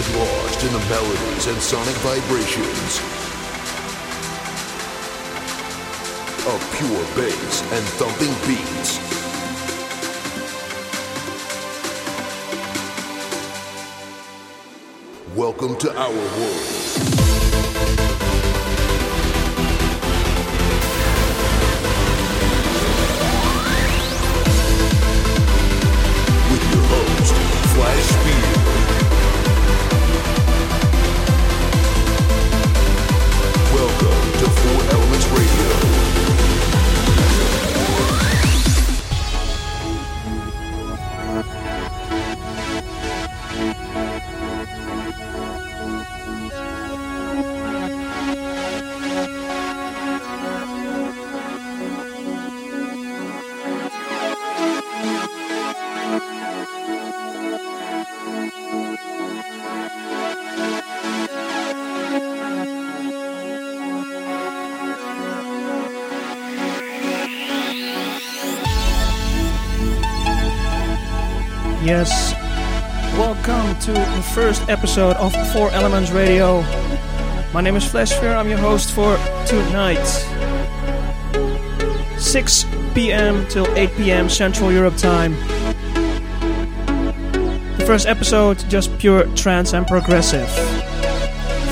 Get lost in the melodies and sonic vibrations of pure bass and thumping beats. Welcome to our world. Episode of Four Elements Radio. My name is Flash Fear. I'm your host for tonight. 6 p.m. till 8 p.m. Central Europe time. The first episode, just pure trance and progressive.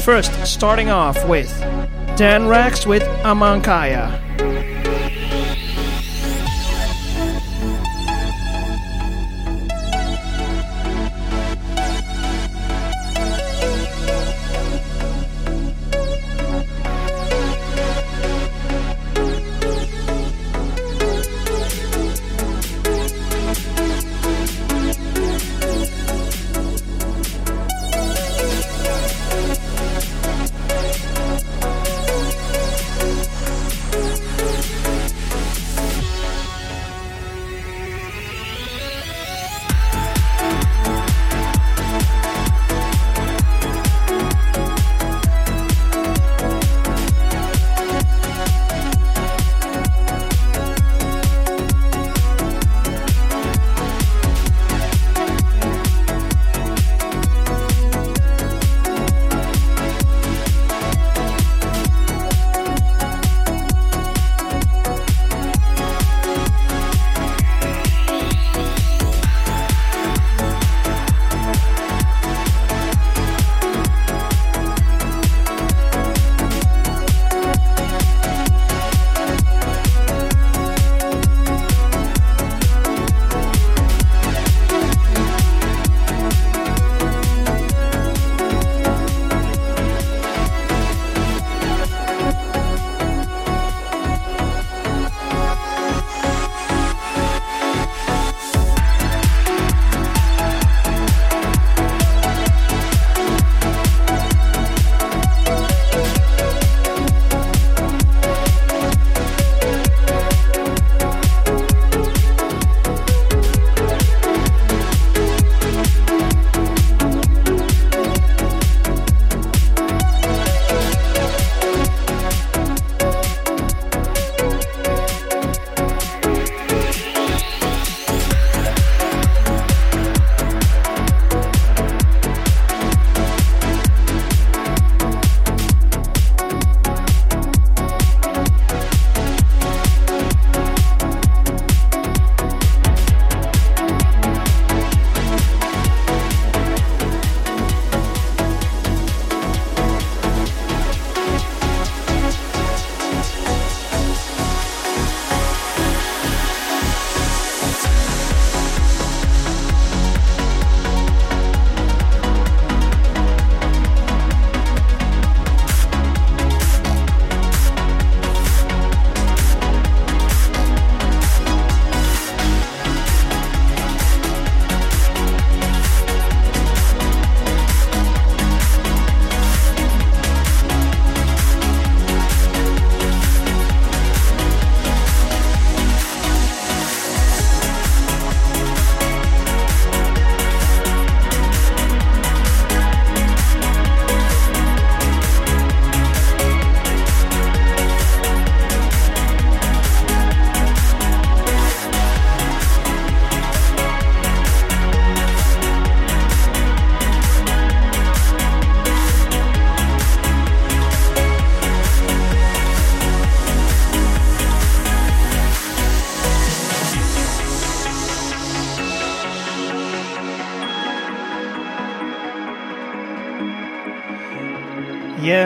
First, starting off with Dan Rax with Amankaya.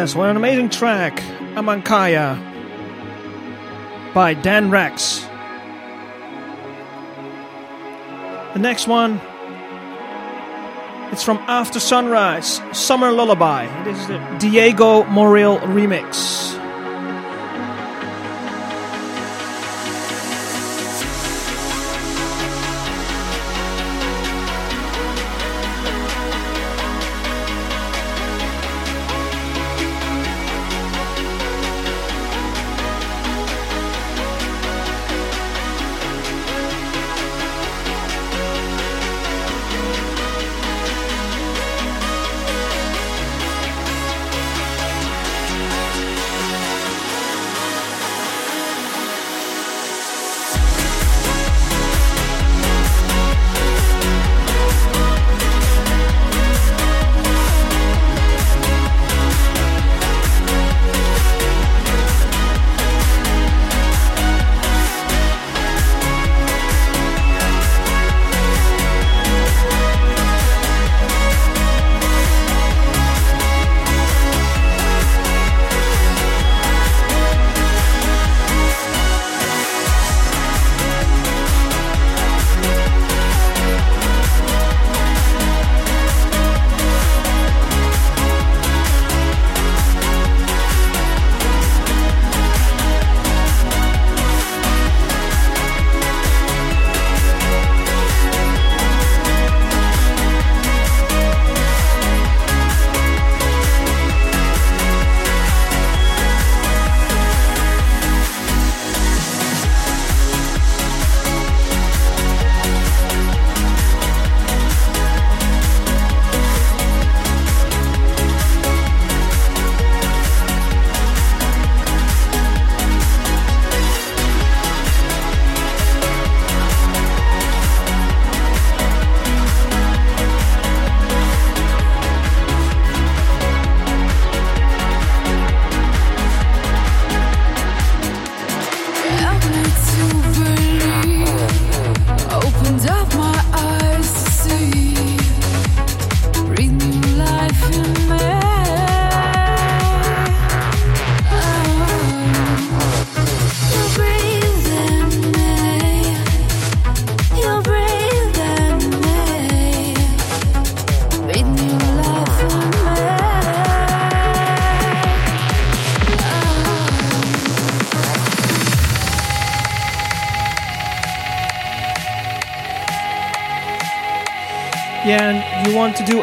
Yes, what an amazing track. Amankaya by Dan Rex. The next one it's from After Sunrise, Summer Lullaby. This is the Diego Morrill remix.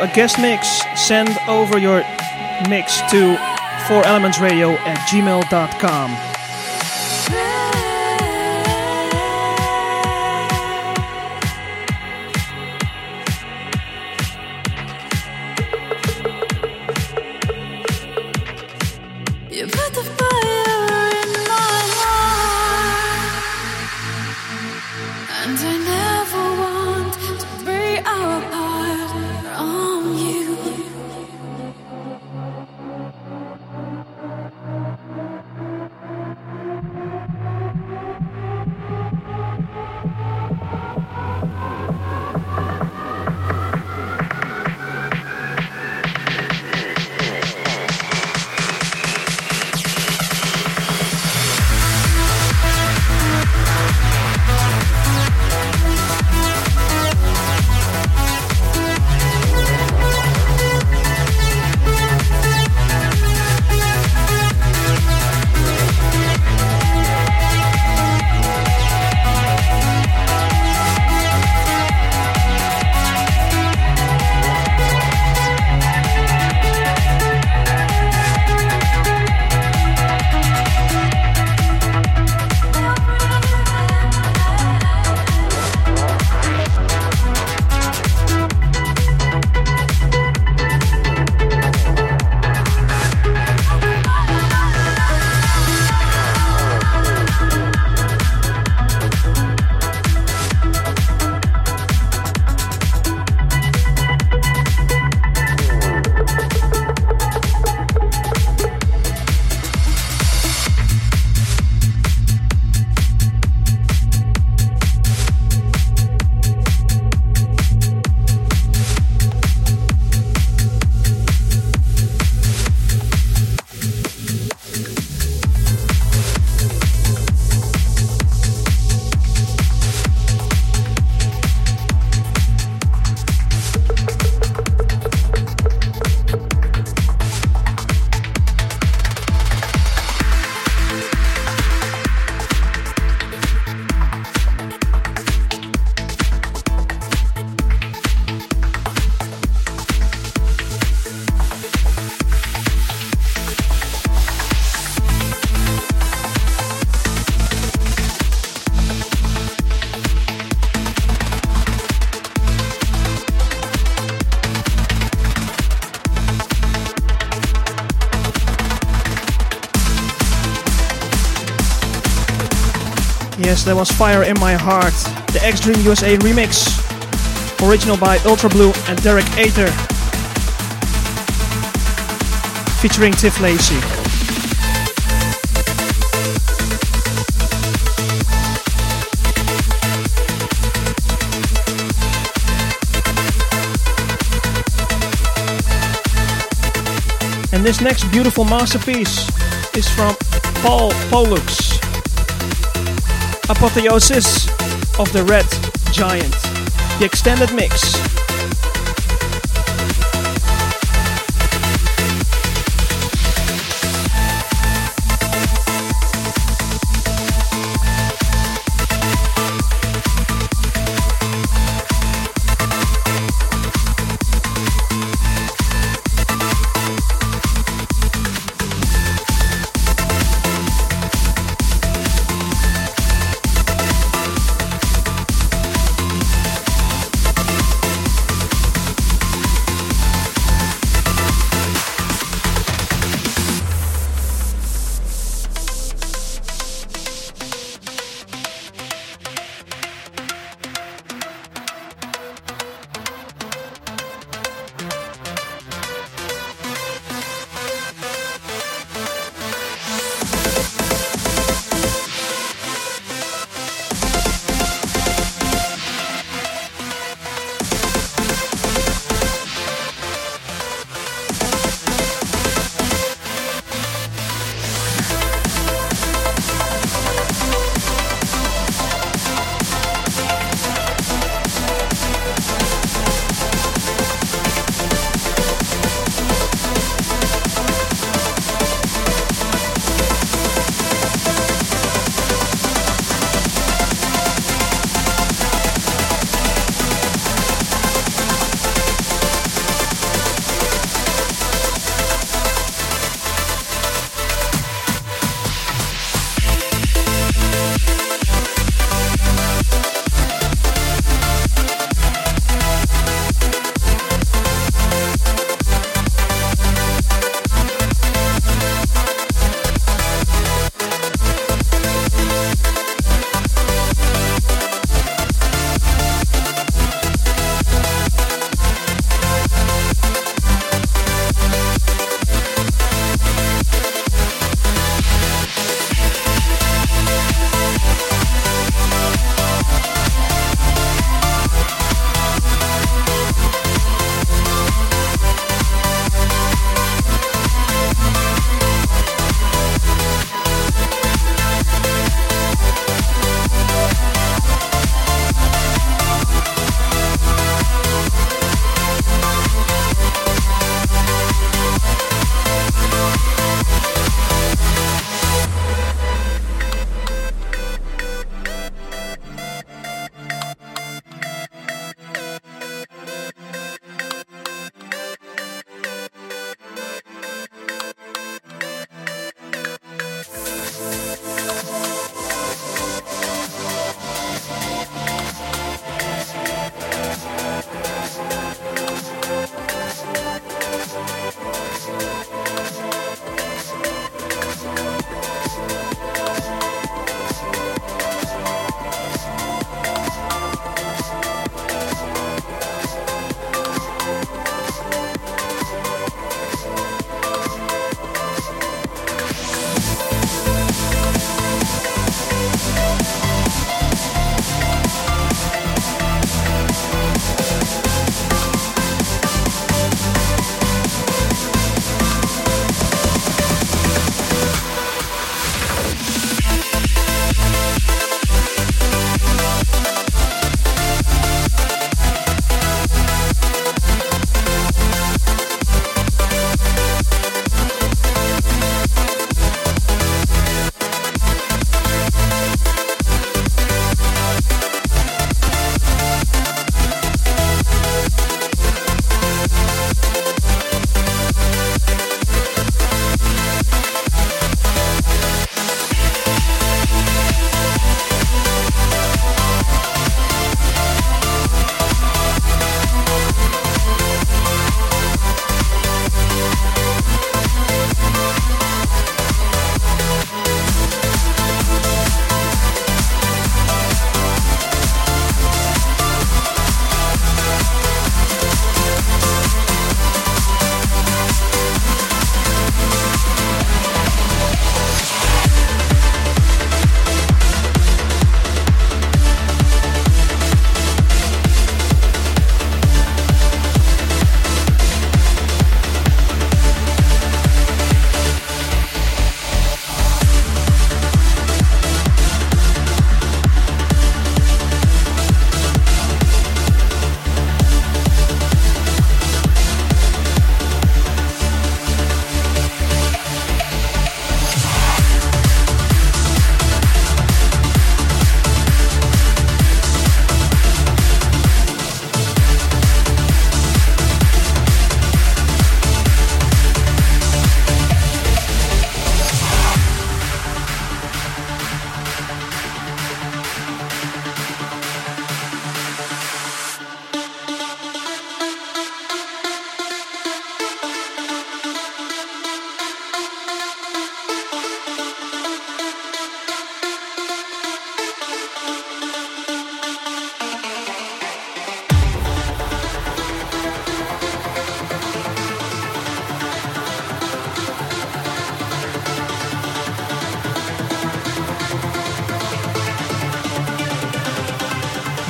Guest mix, send over your mix to 4elementsradio at gmail.com. Yes, that was Fire in My Heart, the X Dream USA remix, original by Ultra Blue and Derek Aether, featuring Tiff Lacey. And this next beautiful masterpiece is from Paul Pollux. Apotheosis of the Red Giant. The extended mix.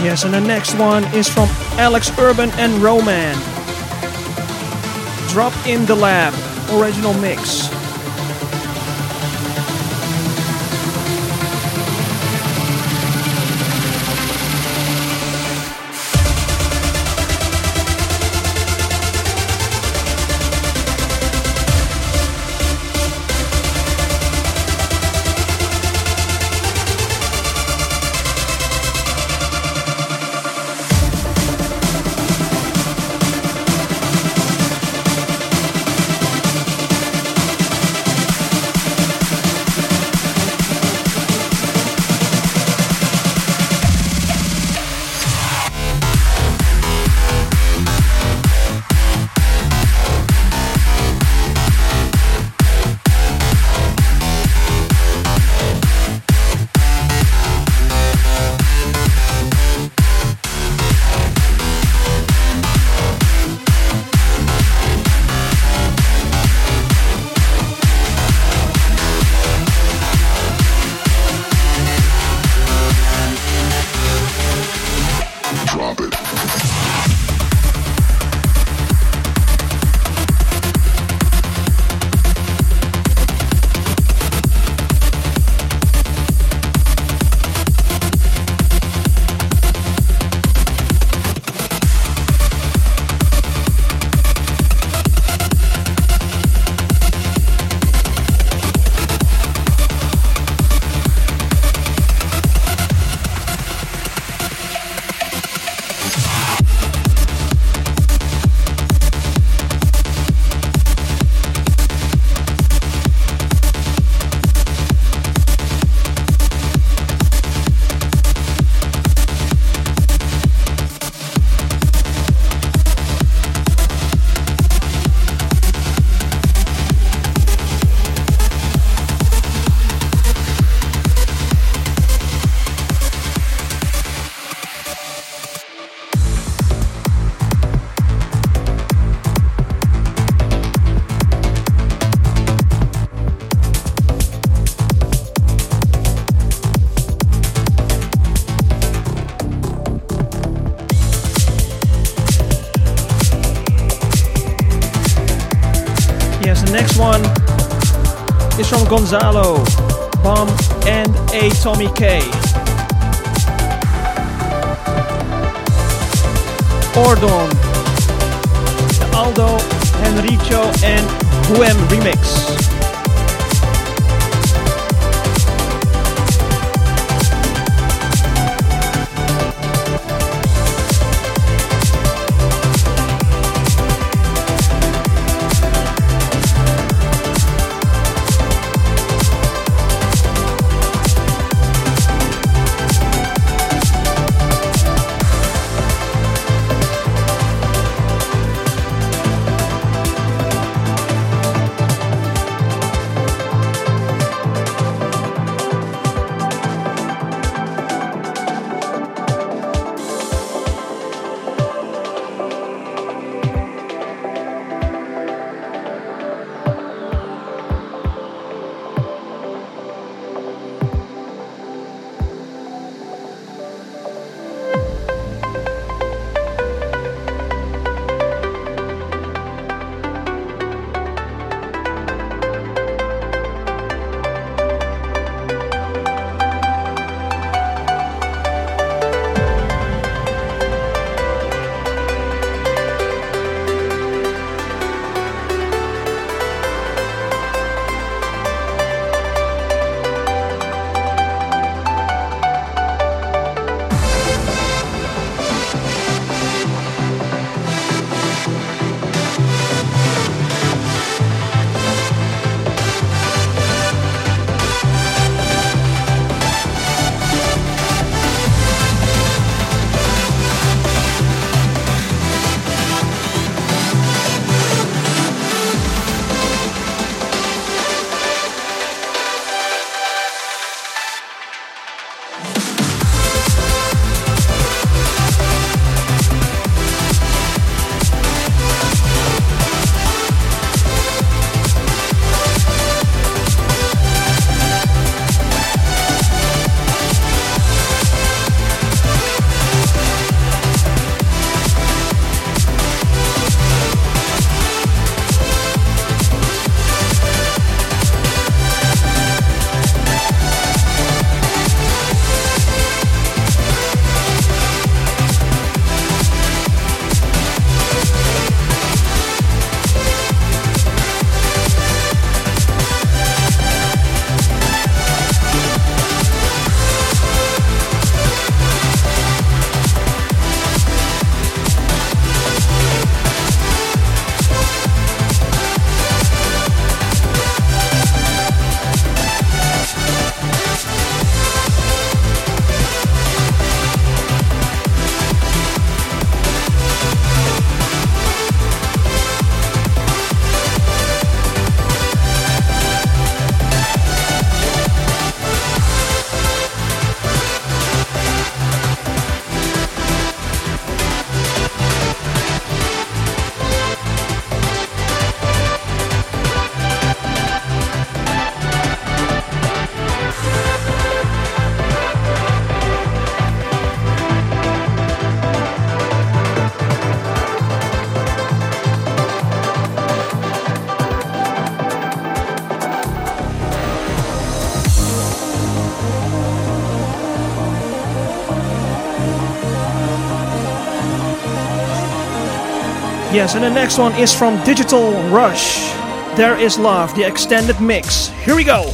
Yes, and the next one is from Alex Urban and Roman. Drop in the Lab, original mix. Gonzalo, Bomb, and a Tommy K. Yes, and the next one is from Digital Rush. There is Love, the extended mix. Here we go.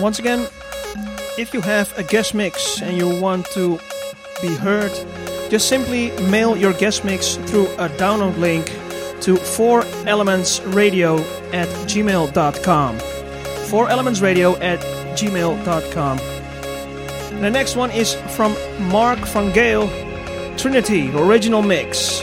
Once again, if you have a guest mix and you want to be heard, just simply mail your guest mix through a download link to 4elementsradio at gmail.com. 4elementsradio at gmail.com. The next one is from Mark van Gale, Trinity, original mix.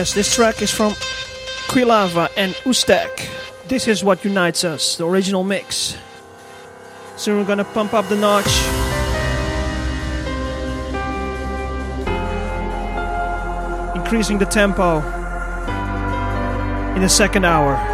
Yes, this track is from Quilava and Ustek. This is what unites us, the original mix. Soon we're gonna pump up the notch. Increasing the tempo in the second hour.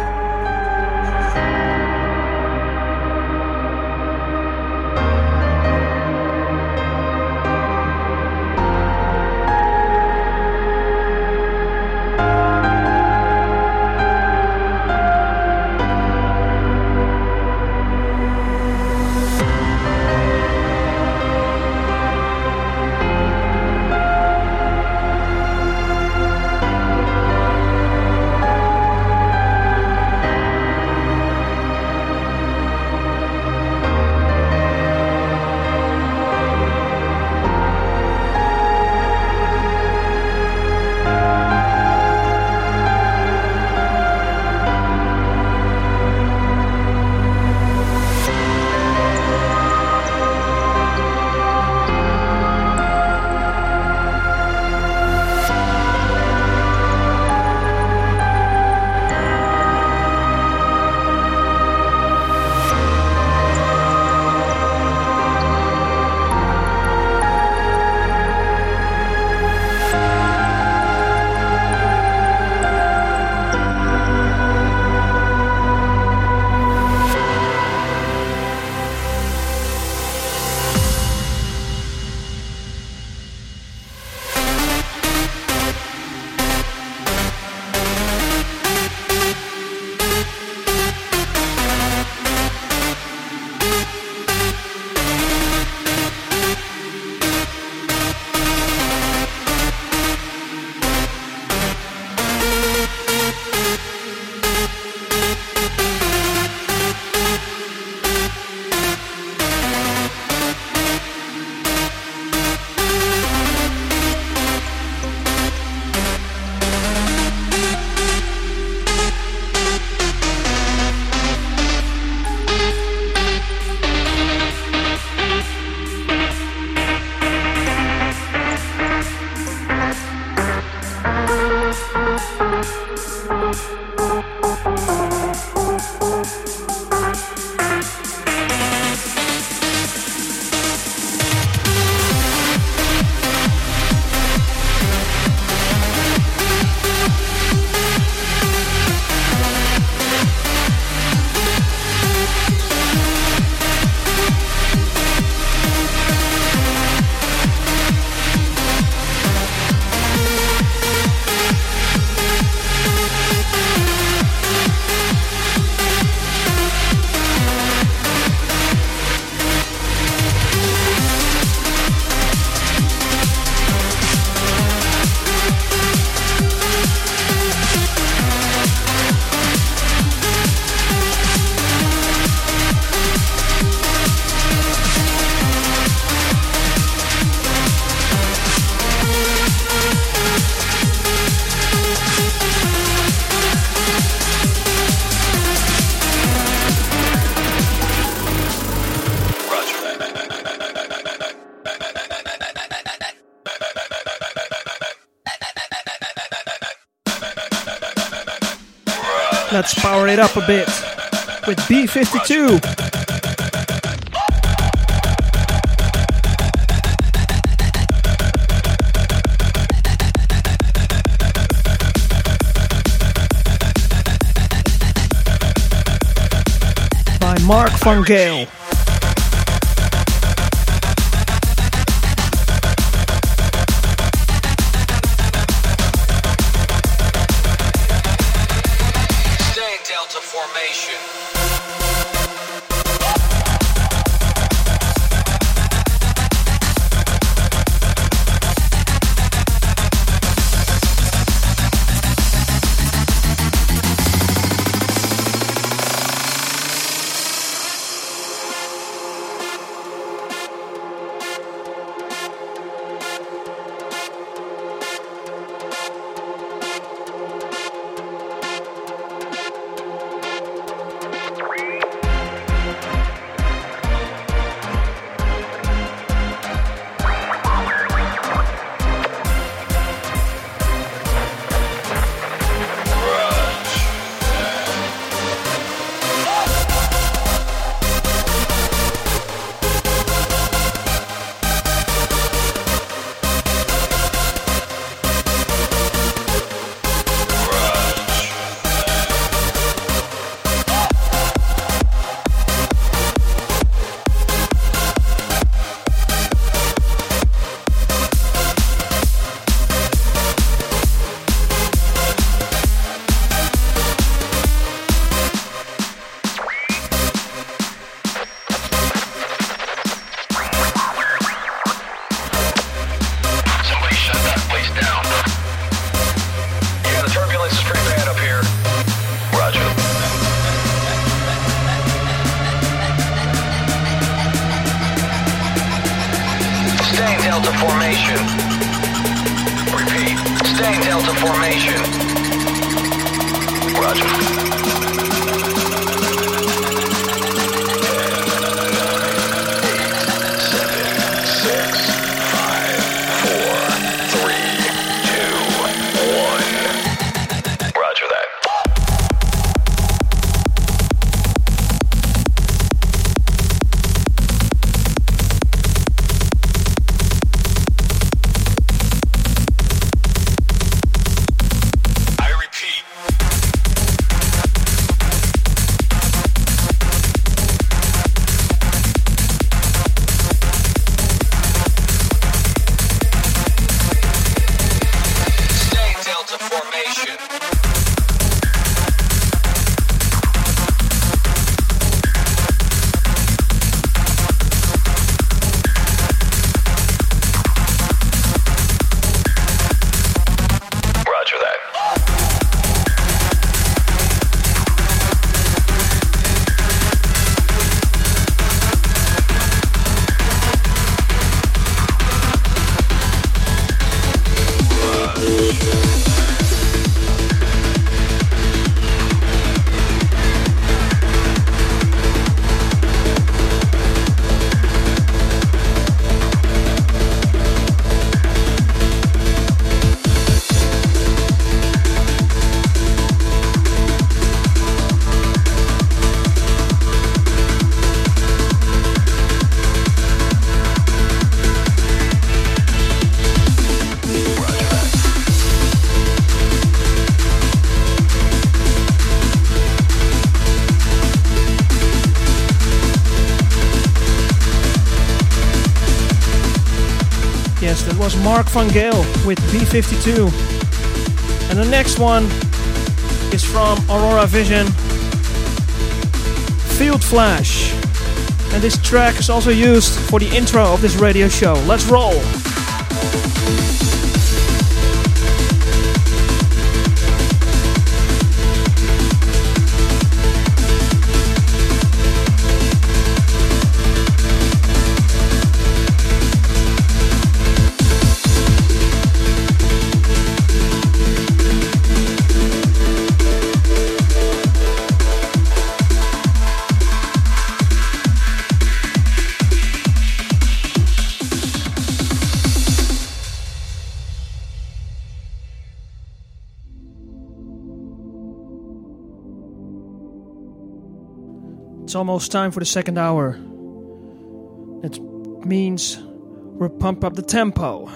It up a bit with B52. By Mark van Gale. Van Gale with B52. And the next one is from Aurora Vision Field Flash. And this track is also used for the intro of this radio show. Let's roll! Almost time for the second hour. It means we'll pump up the tempo.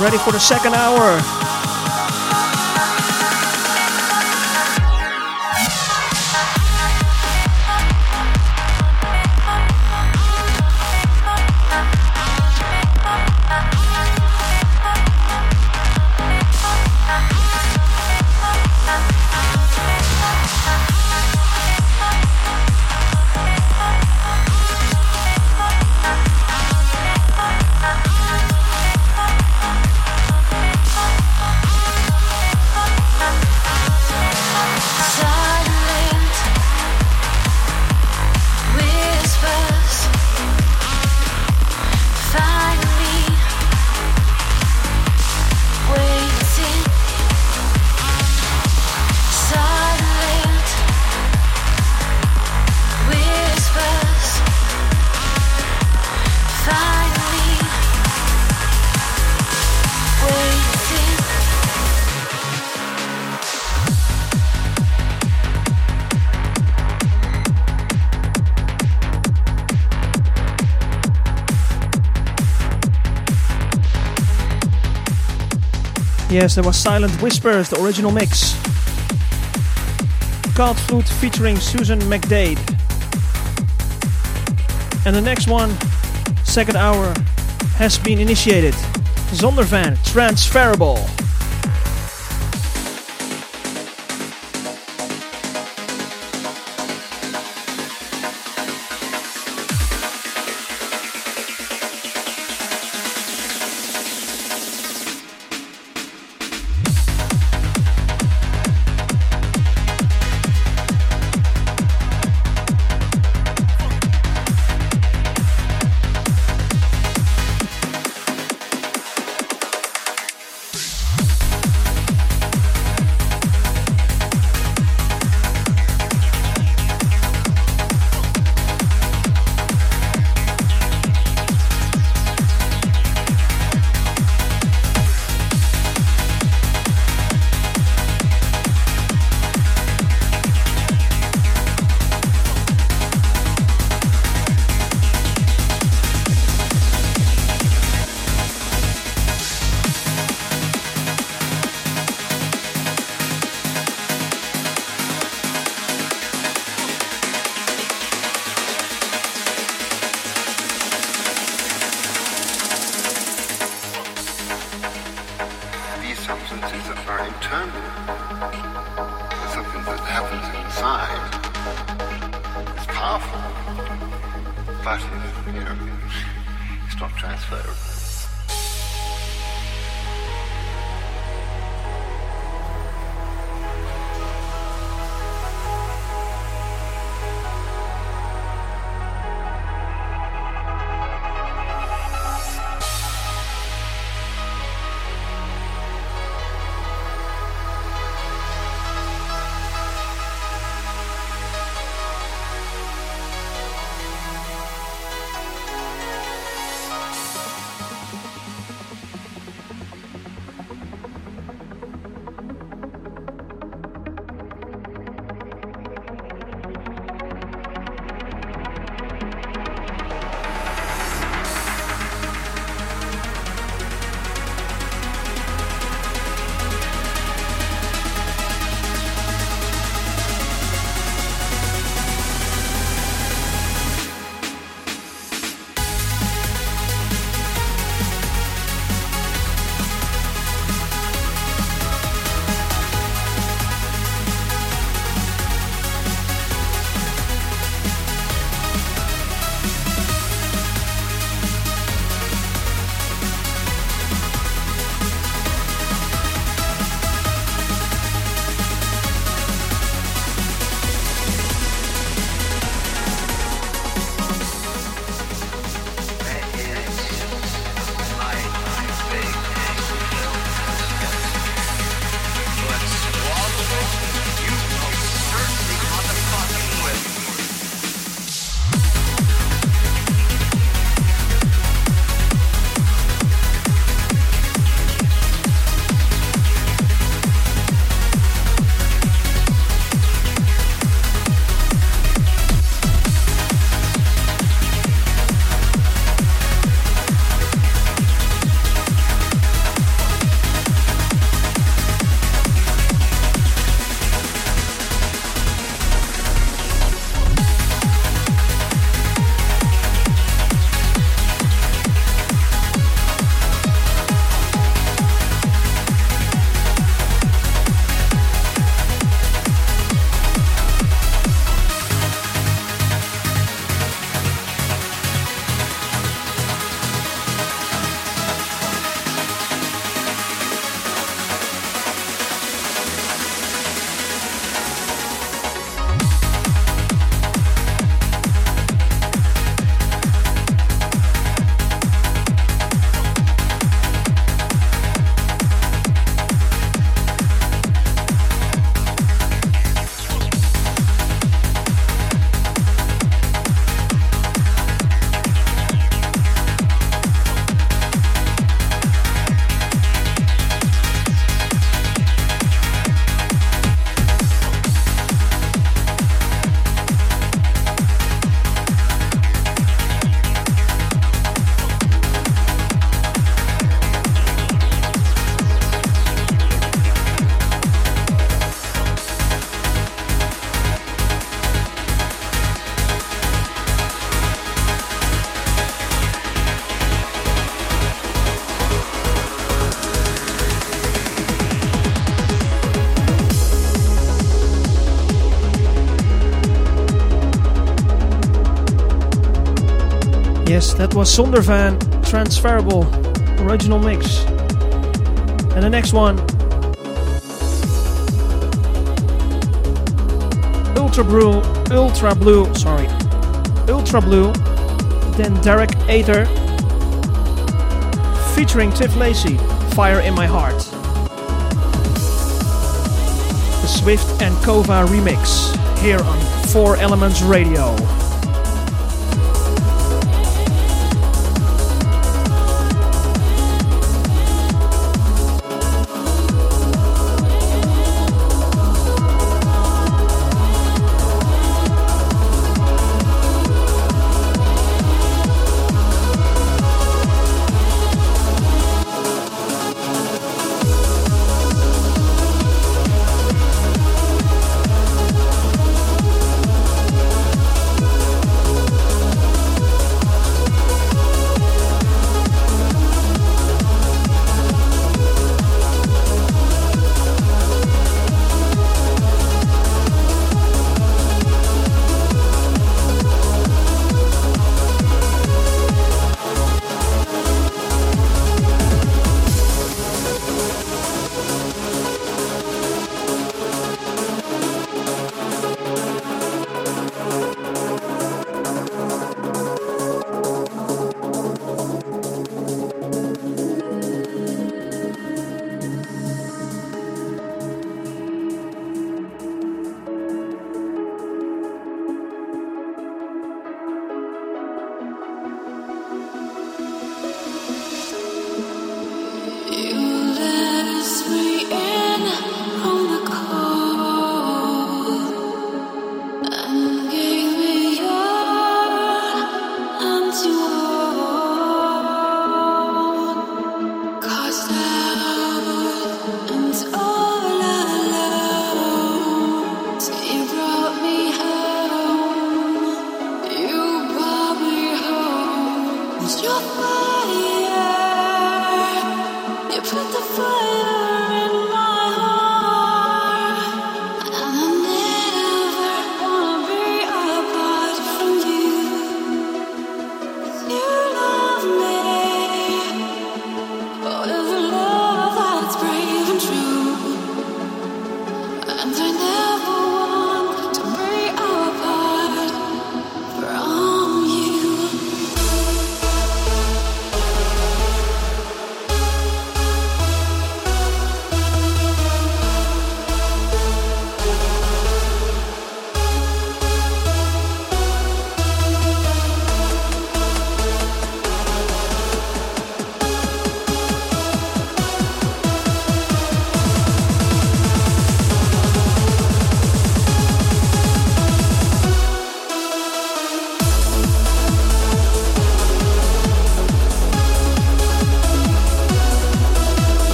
ready for the second hour. Yes, there was Silent Whispers, the original mix. Card Flute featuring Susan McDade. And the next one, second hour, has been initiated. Sondervan, Transferable. Yes, that was Sondervan Transferable Original Mix. And the next one Ultra Blue, Ultra Blue, sorry, Ultra Blue, then Derek Aether featuring Tiff Lacey, Fire in My Heart. The Swift and Kova remix here on 4 Elements Radio.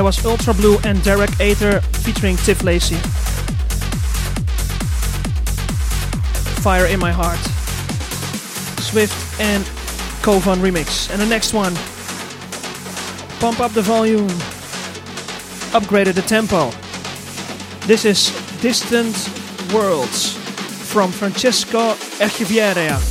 That was Ultra Blue and Derek Aether featuring Tiff Lacey. Fire in My Heart. Swift and Kovan remix. And the next one. Pump up the volume. Upgraded the tempo. This is Distant Worlds from Francesco Echeverria.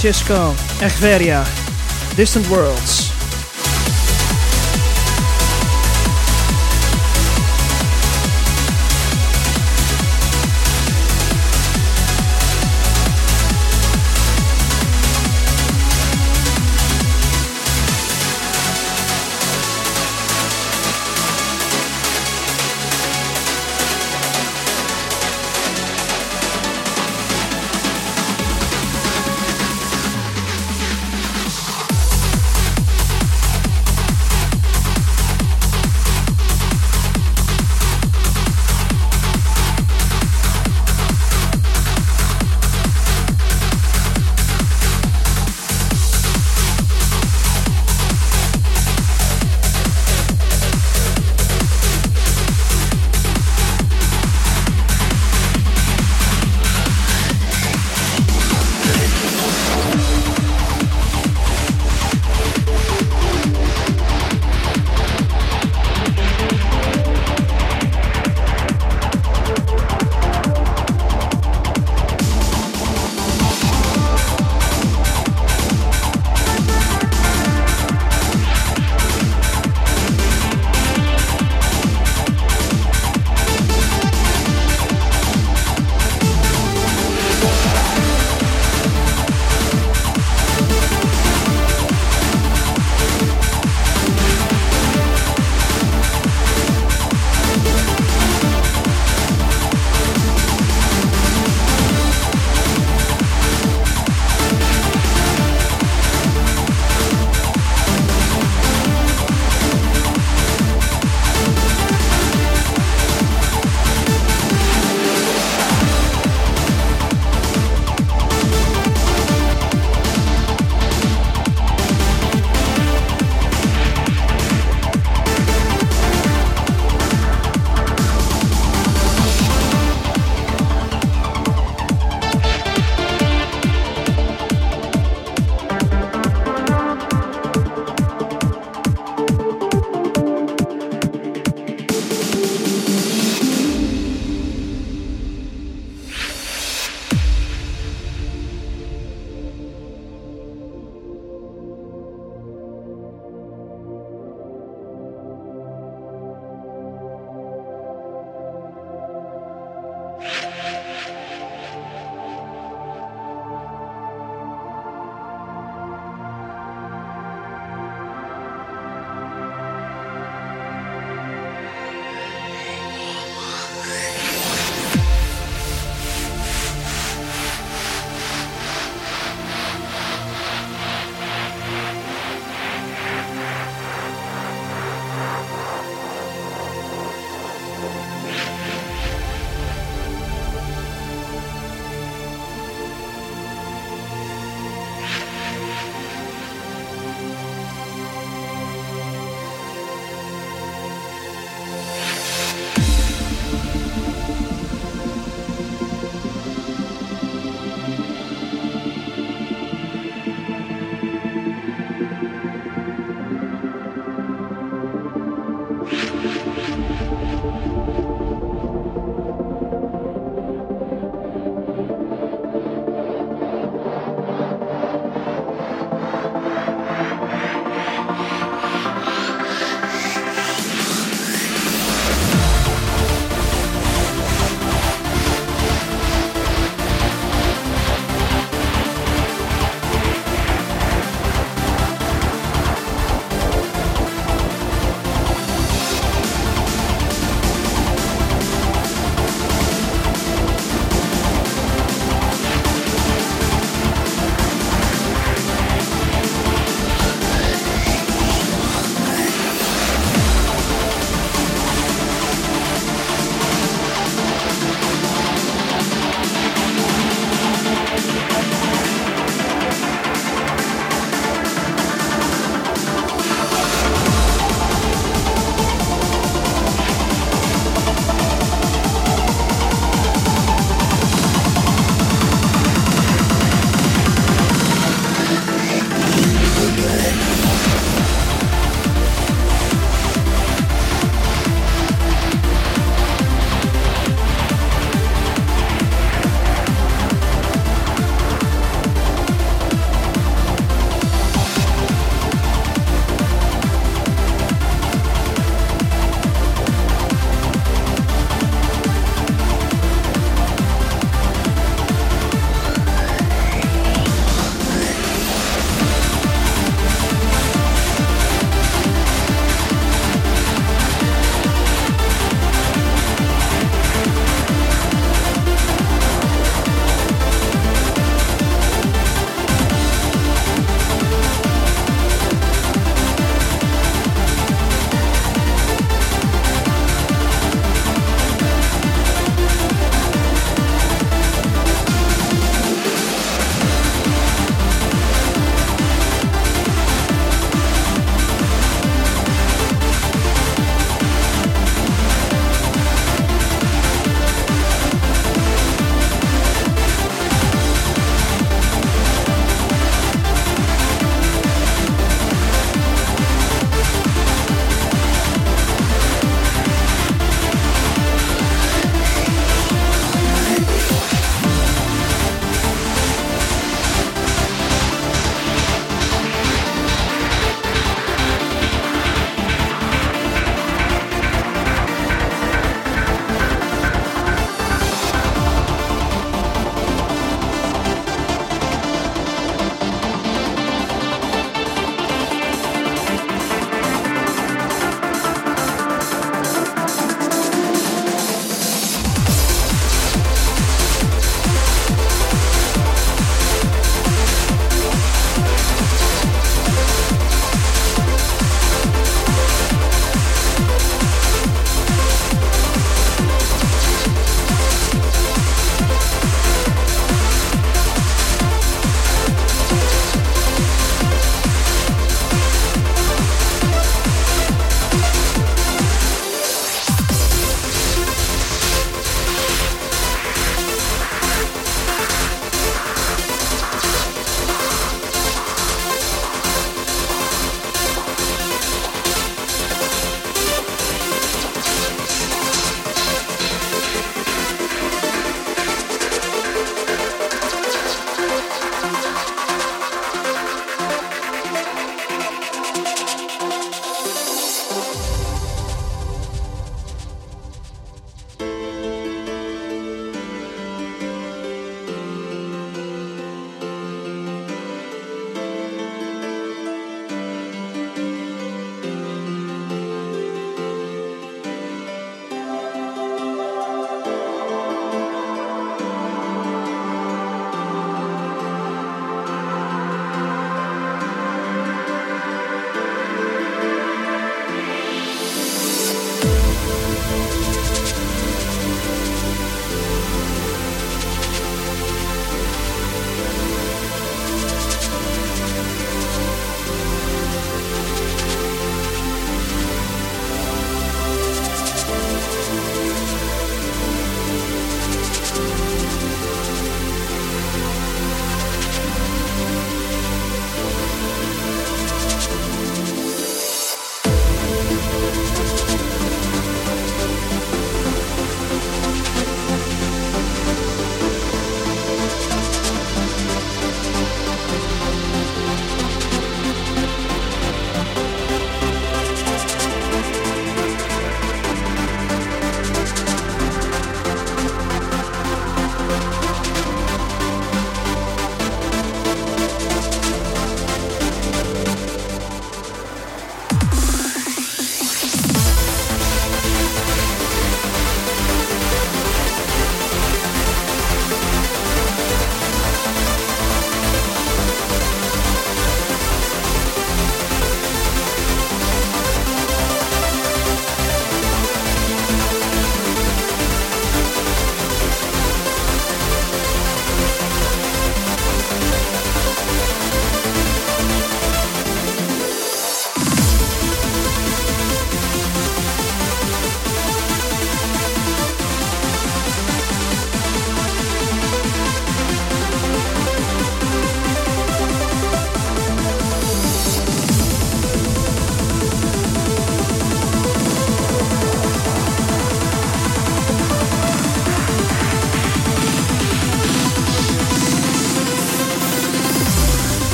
Francesco Echeverria, Distant Worlds.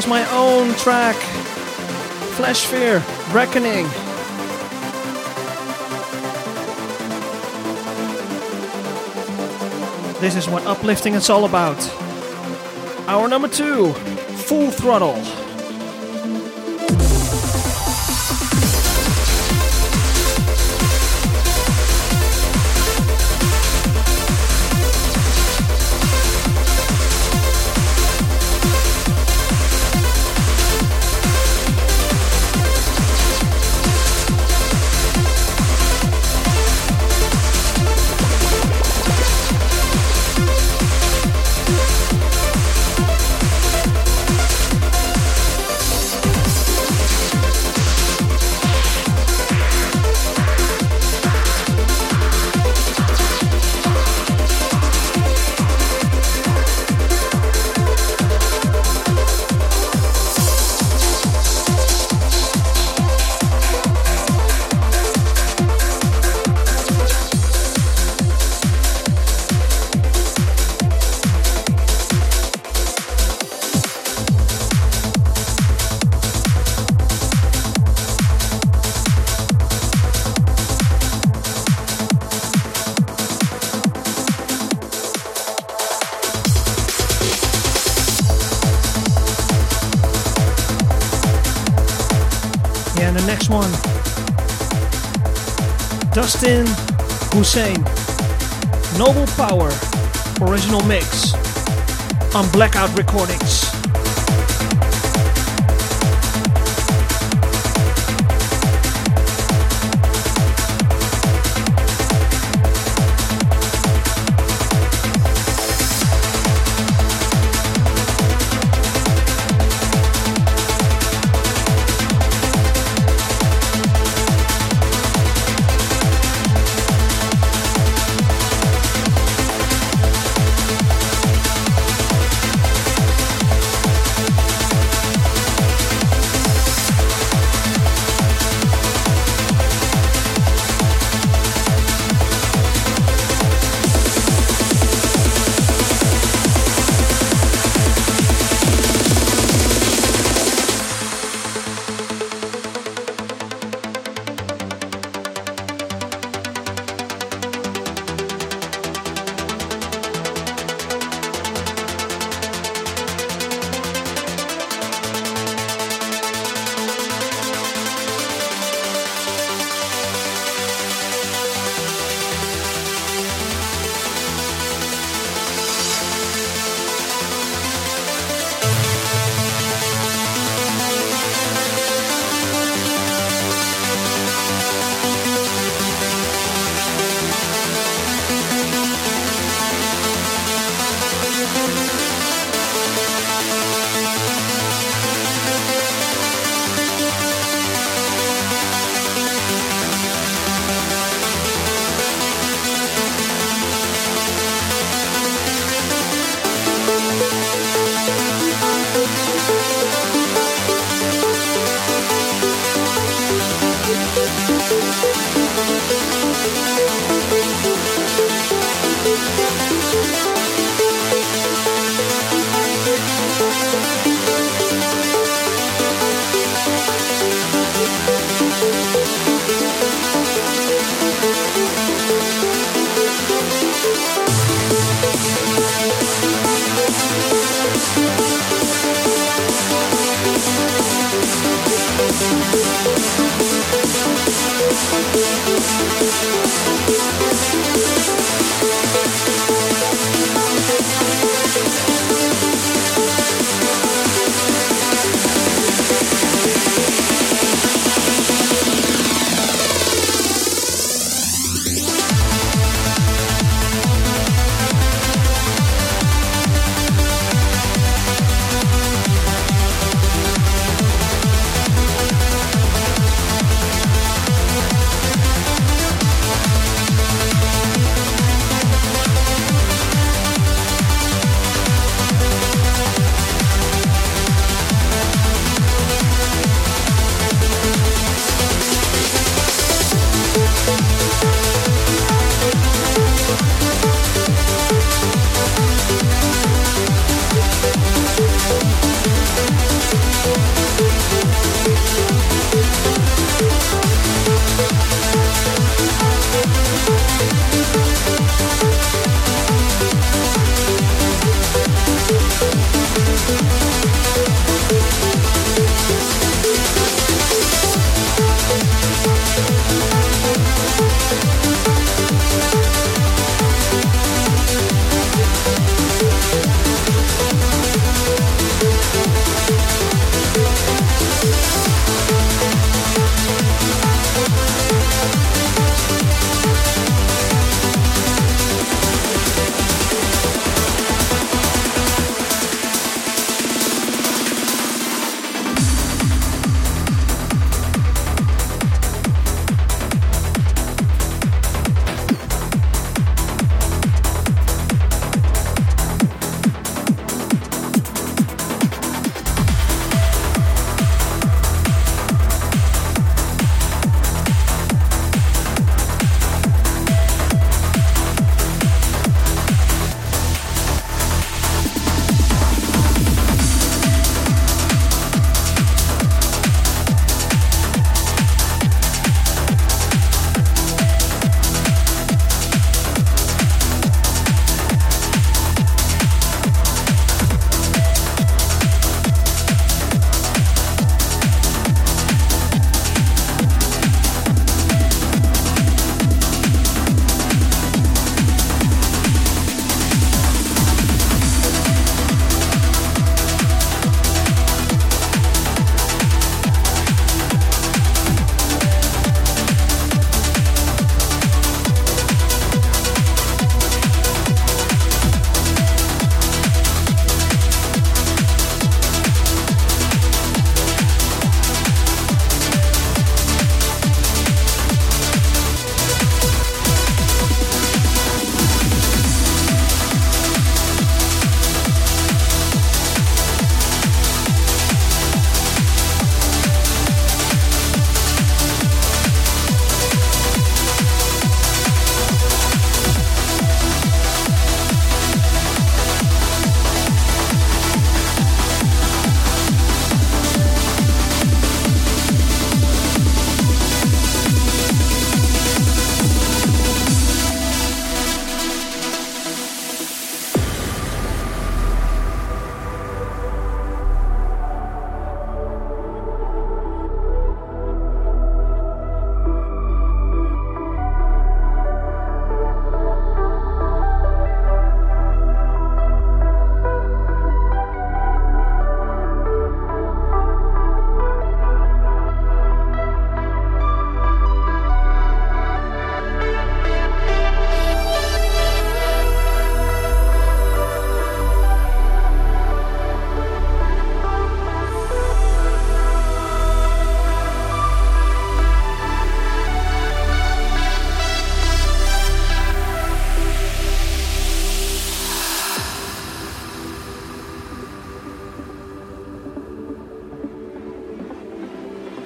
Was my own track. Flash Fear, Reckoning. This is what uplifting is all about. Our number two, Full Throttle. Dustin Husain. Noble Power. Original mix. On Blackout Recordings.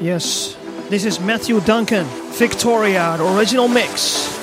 Yes, this is Matthew Duncan, Victoria, the original mix.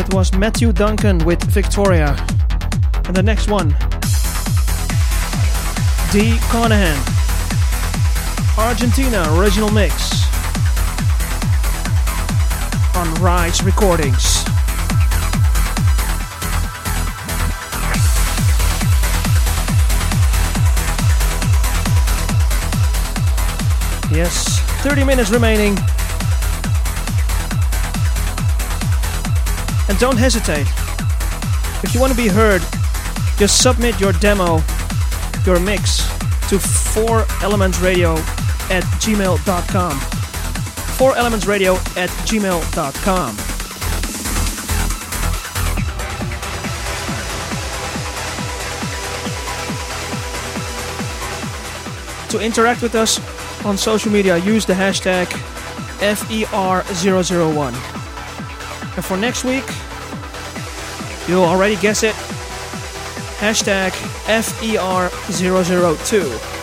That was Matthew Duncan with Victoria. And the next one, D. Conahan, Argentina original mix on Rise Recordings. Yes, 30 minutes remaining. And don't hesitate. If you want to be heard, just submit your demo, your mix to 4elementsradio at gmail.com. 4elementsradio at gmail.com. To interact with us on social media, use the hashtag FER001. And for next week, you'll already guess it. Hashtag FER002.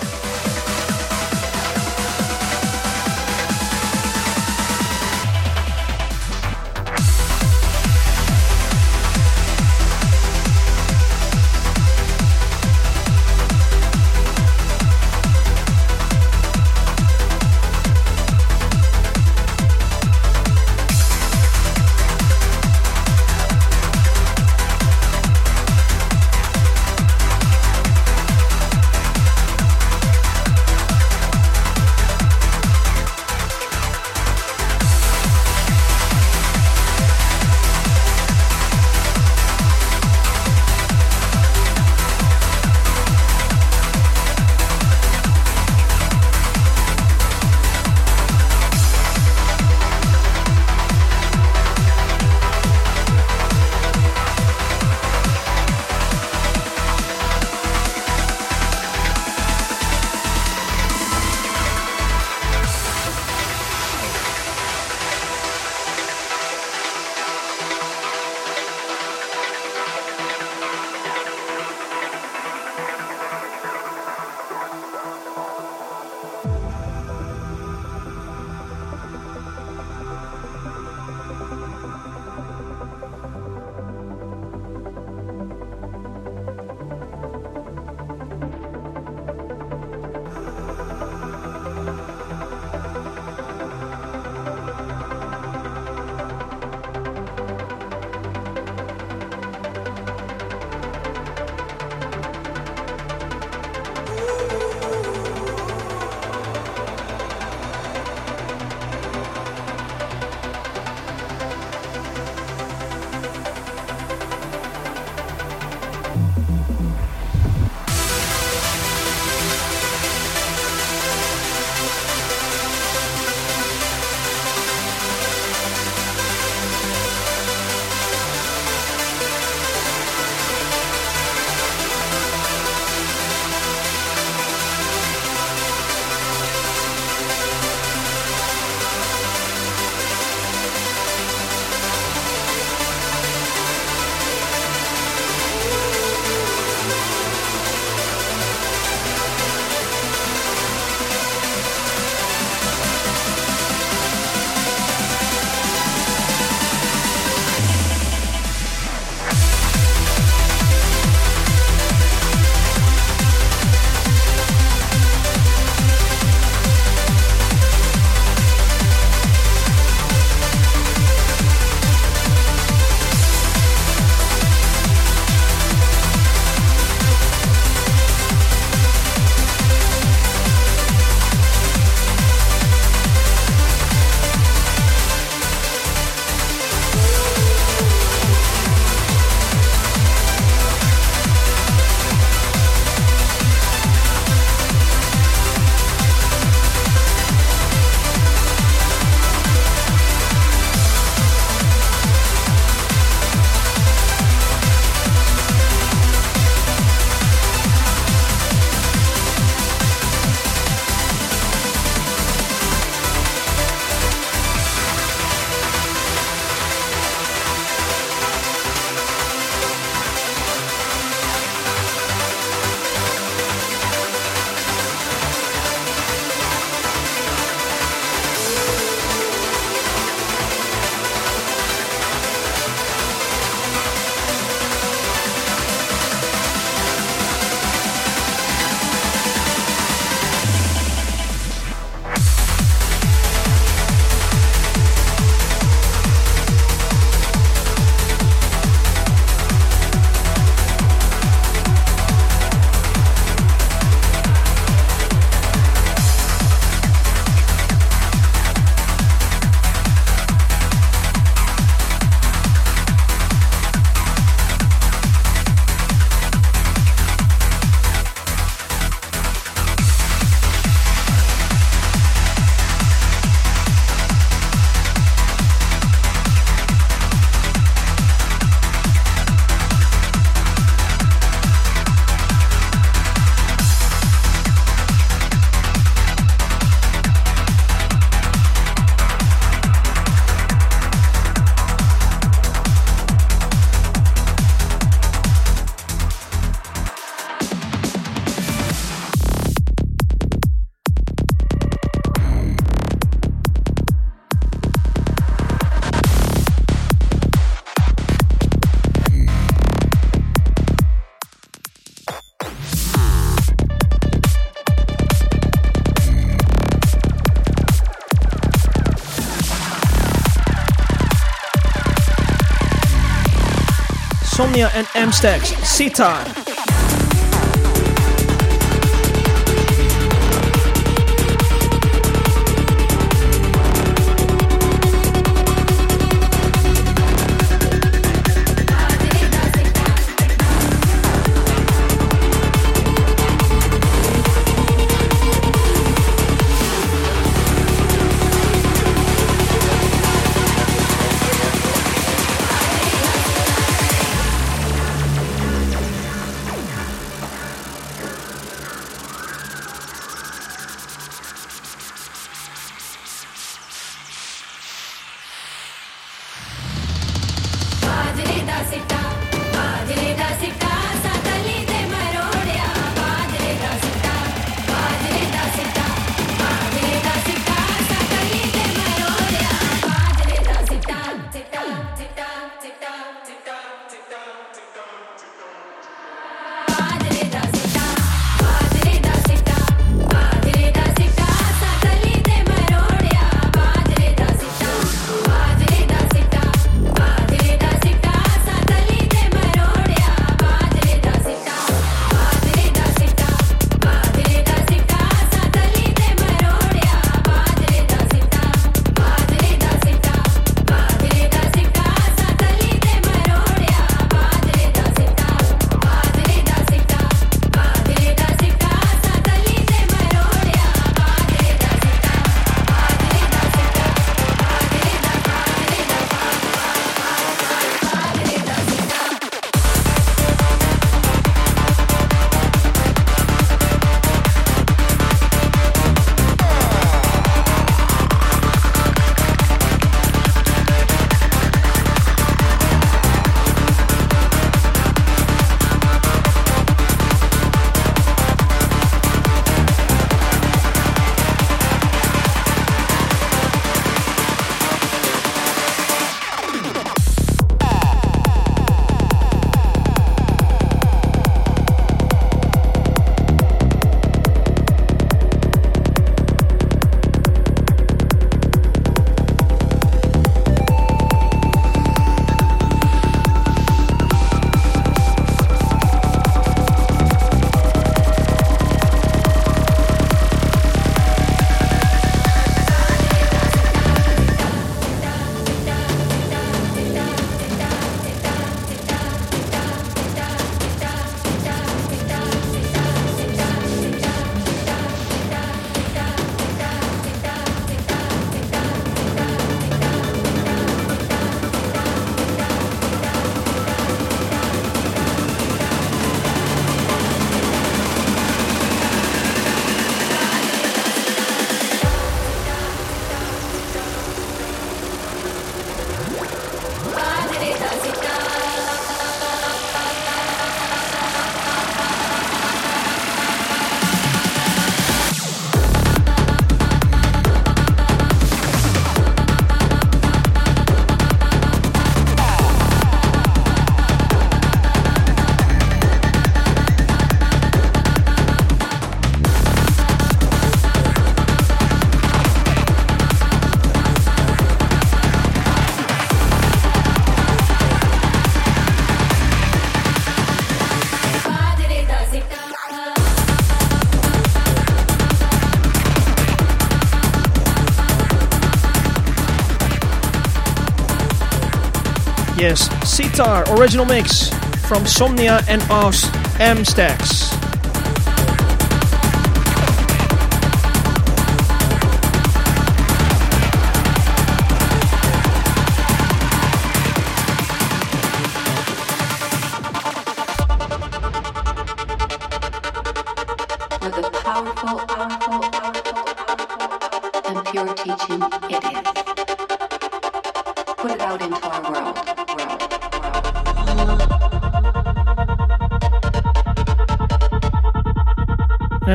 Tanya and Amstax, Sita, take down, take down. Sitar original mix from Somnia and Oz M Stacks.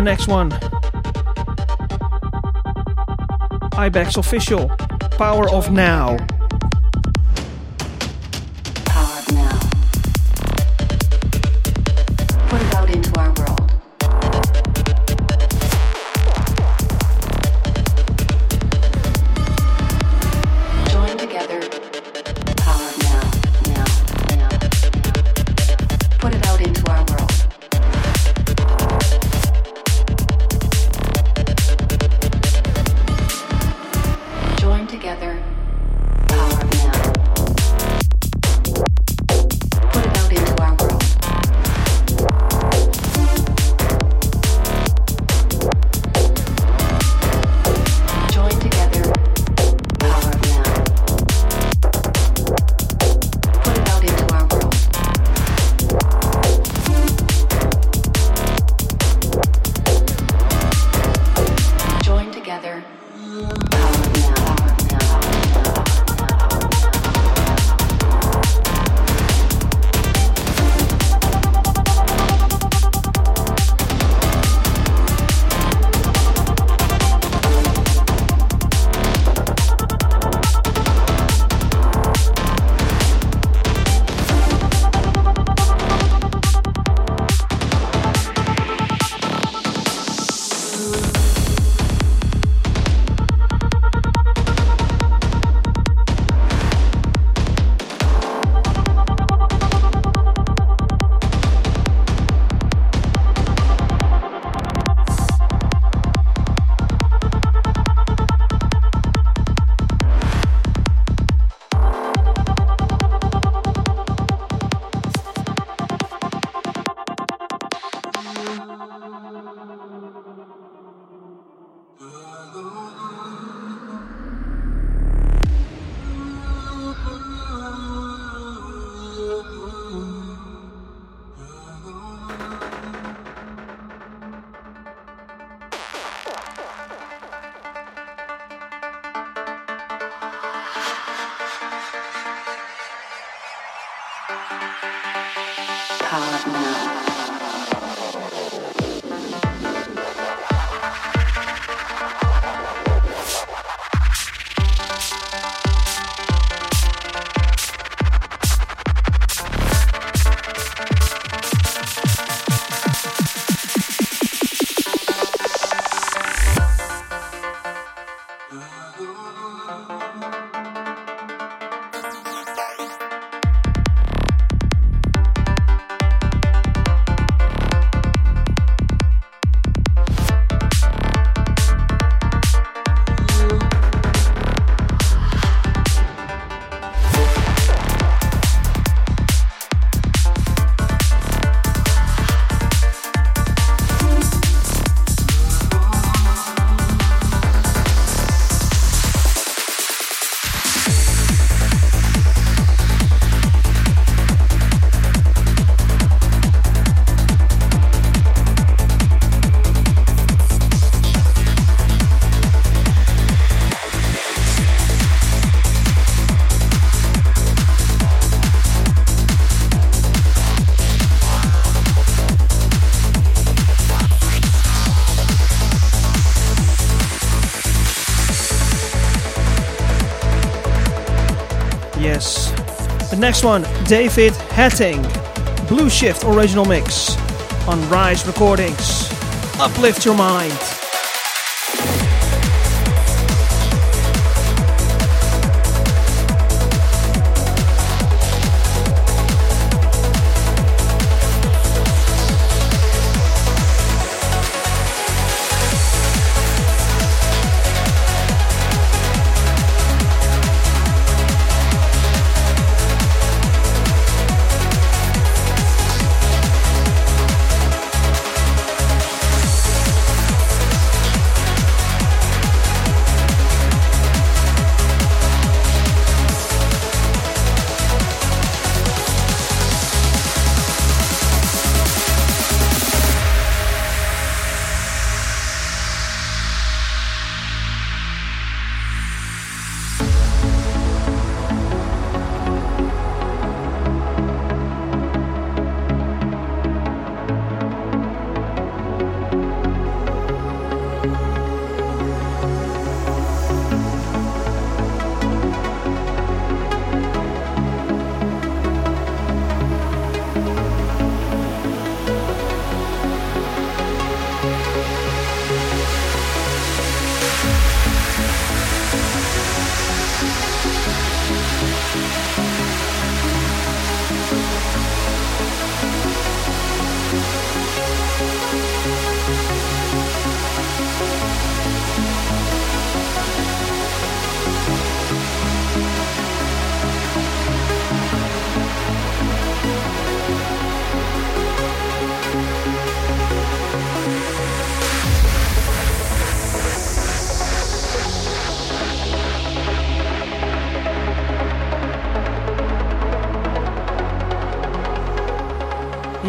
the next one. Ibex Official, Power of Now. Yes. The next one, David Hetting, Blue Shift original mix on Rise Recordings. Uplift your mind.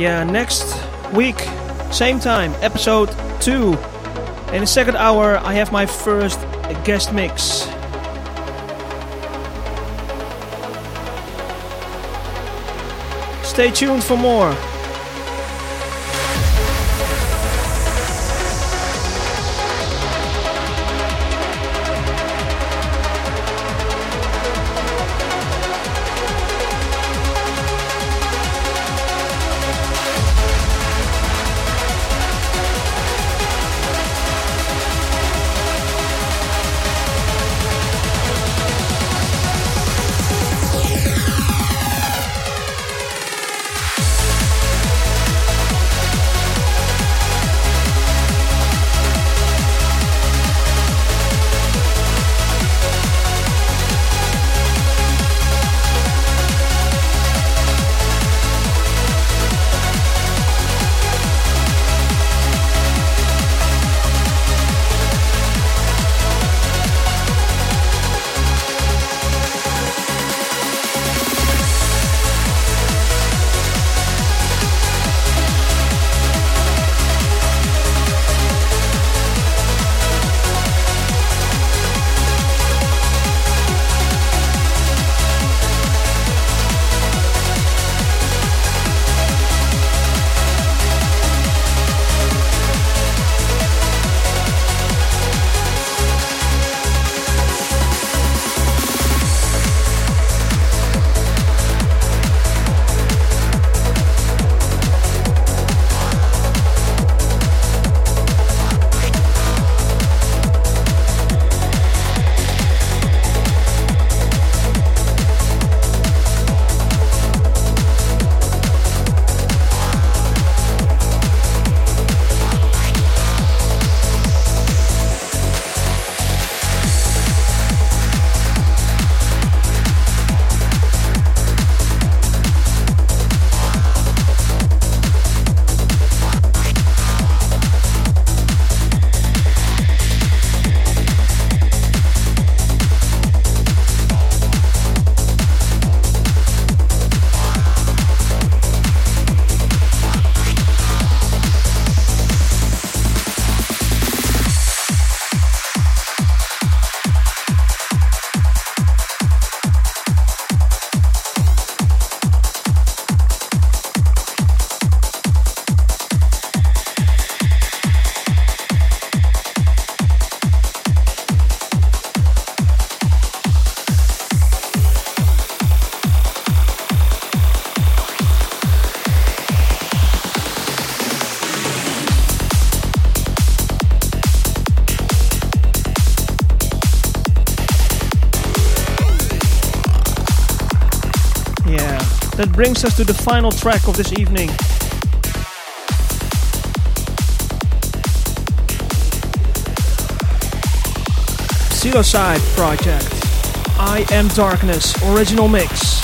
Yeah, next week, same time, episode 2. In the second hour, I have my first guest mix. Stay tuned for more. Brings us to the final track of this evening. Psilocide Project. I Am Darkness original mix.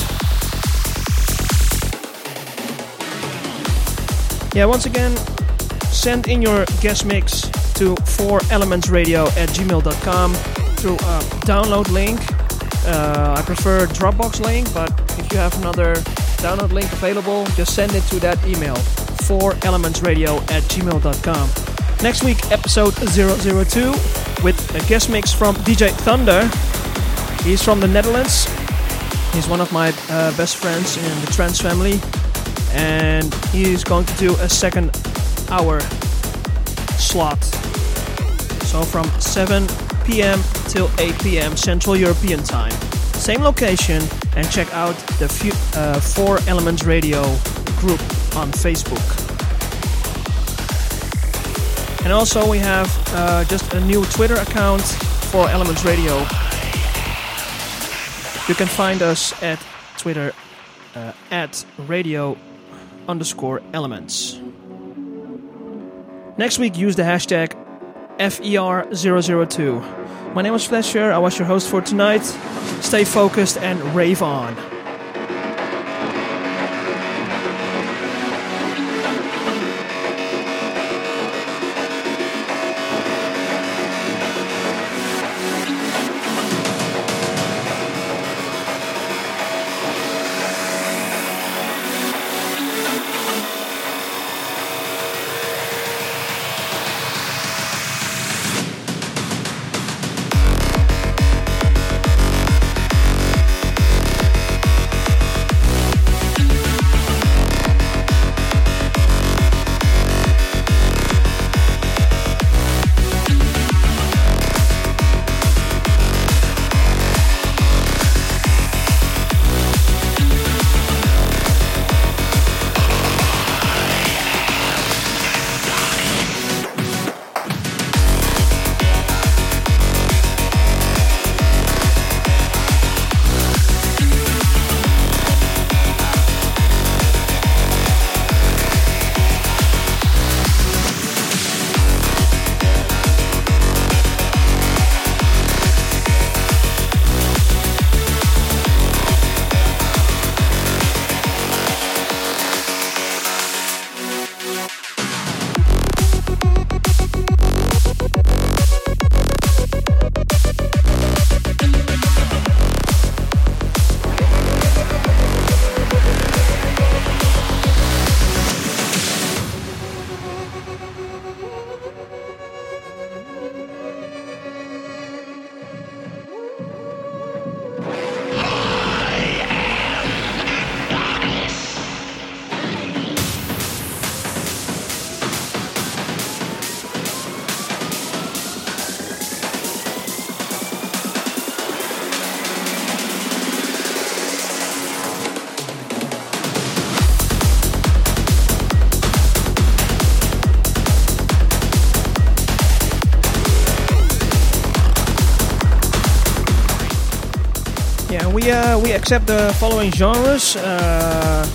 Yeah, once again, send in your guest mix to 4elementsradio at gmail.com through a download link. Uh, I prefer Dropbox link, but if you have another download link available, just send it to that email 4elementsradio at gmail.com. Next week, episode 002 with a guest mix from DJ Thunder. He's from the Netherlands. He's one of my uh, best friends in the trance family. And he's going to do a second hour slot. So from 7 p.m. till 8 p.m. Central European Time. Same location, and check out the fu- uh, Four Elements Radio group on Facebook. And also, we have uh, just a new Twitter account for Elements Radio. You can find us at Twitter uh, at radio underscore elements. Next week, use the hashtag E FER002. My name is Flasher. I was your host for tonight. Stay focused and rave on. Accept the following genres. Uh,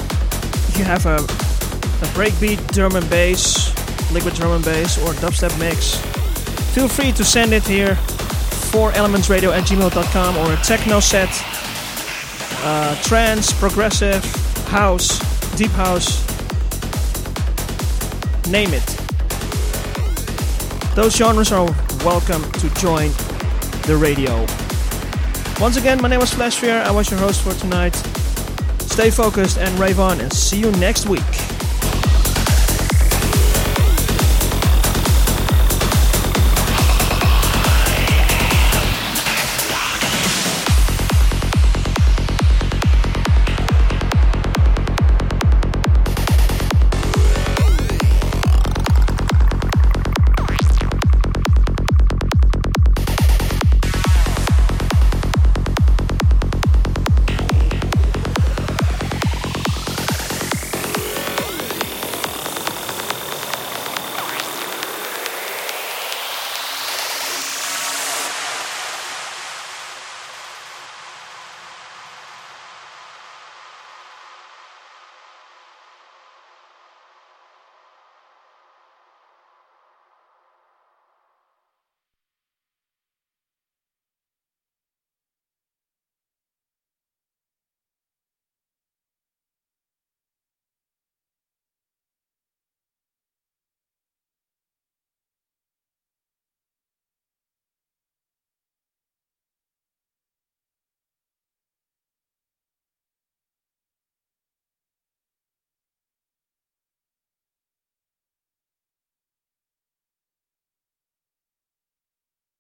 you have a, a breakbeat drum and bass, liquid drum and bass, or dubstep mix, feel free to send it here. 4elementsradio at gmail.com or a techno set, uh, trance, progressive, house, deep house, name it. Those genres are welcome to join the radio. Once again, my name was Flashfear. I was your host for tonight. Stay focused and rave on, and see you next week.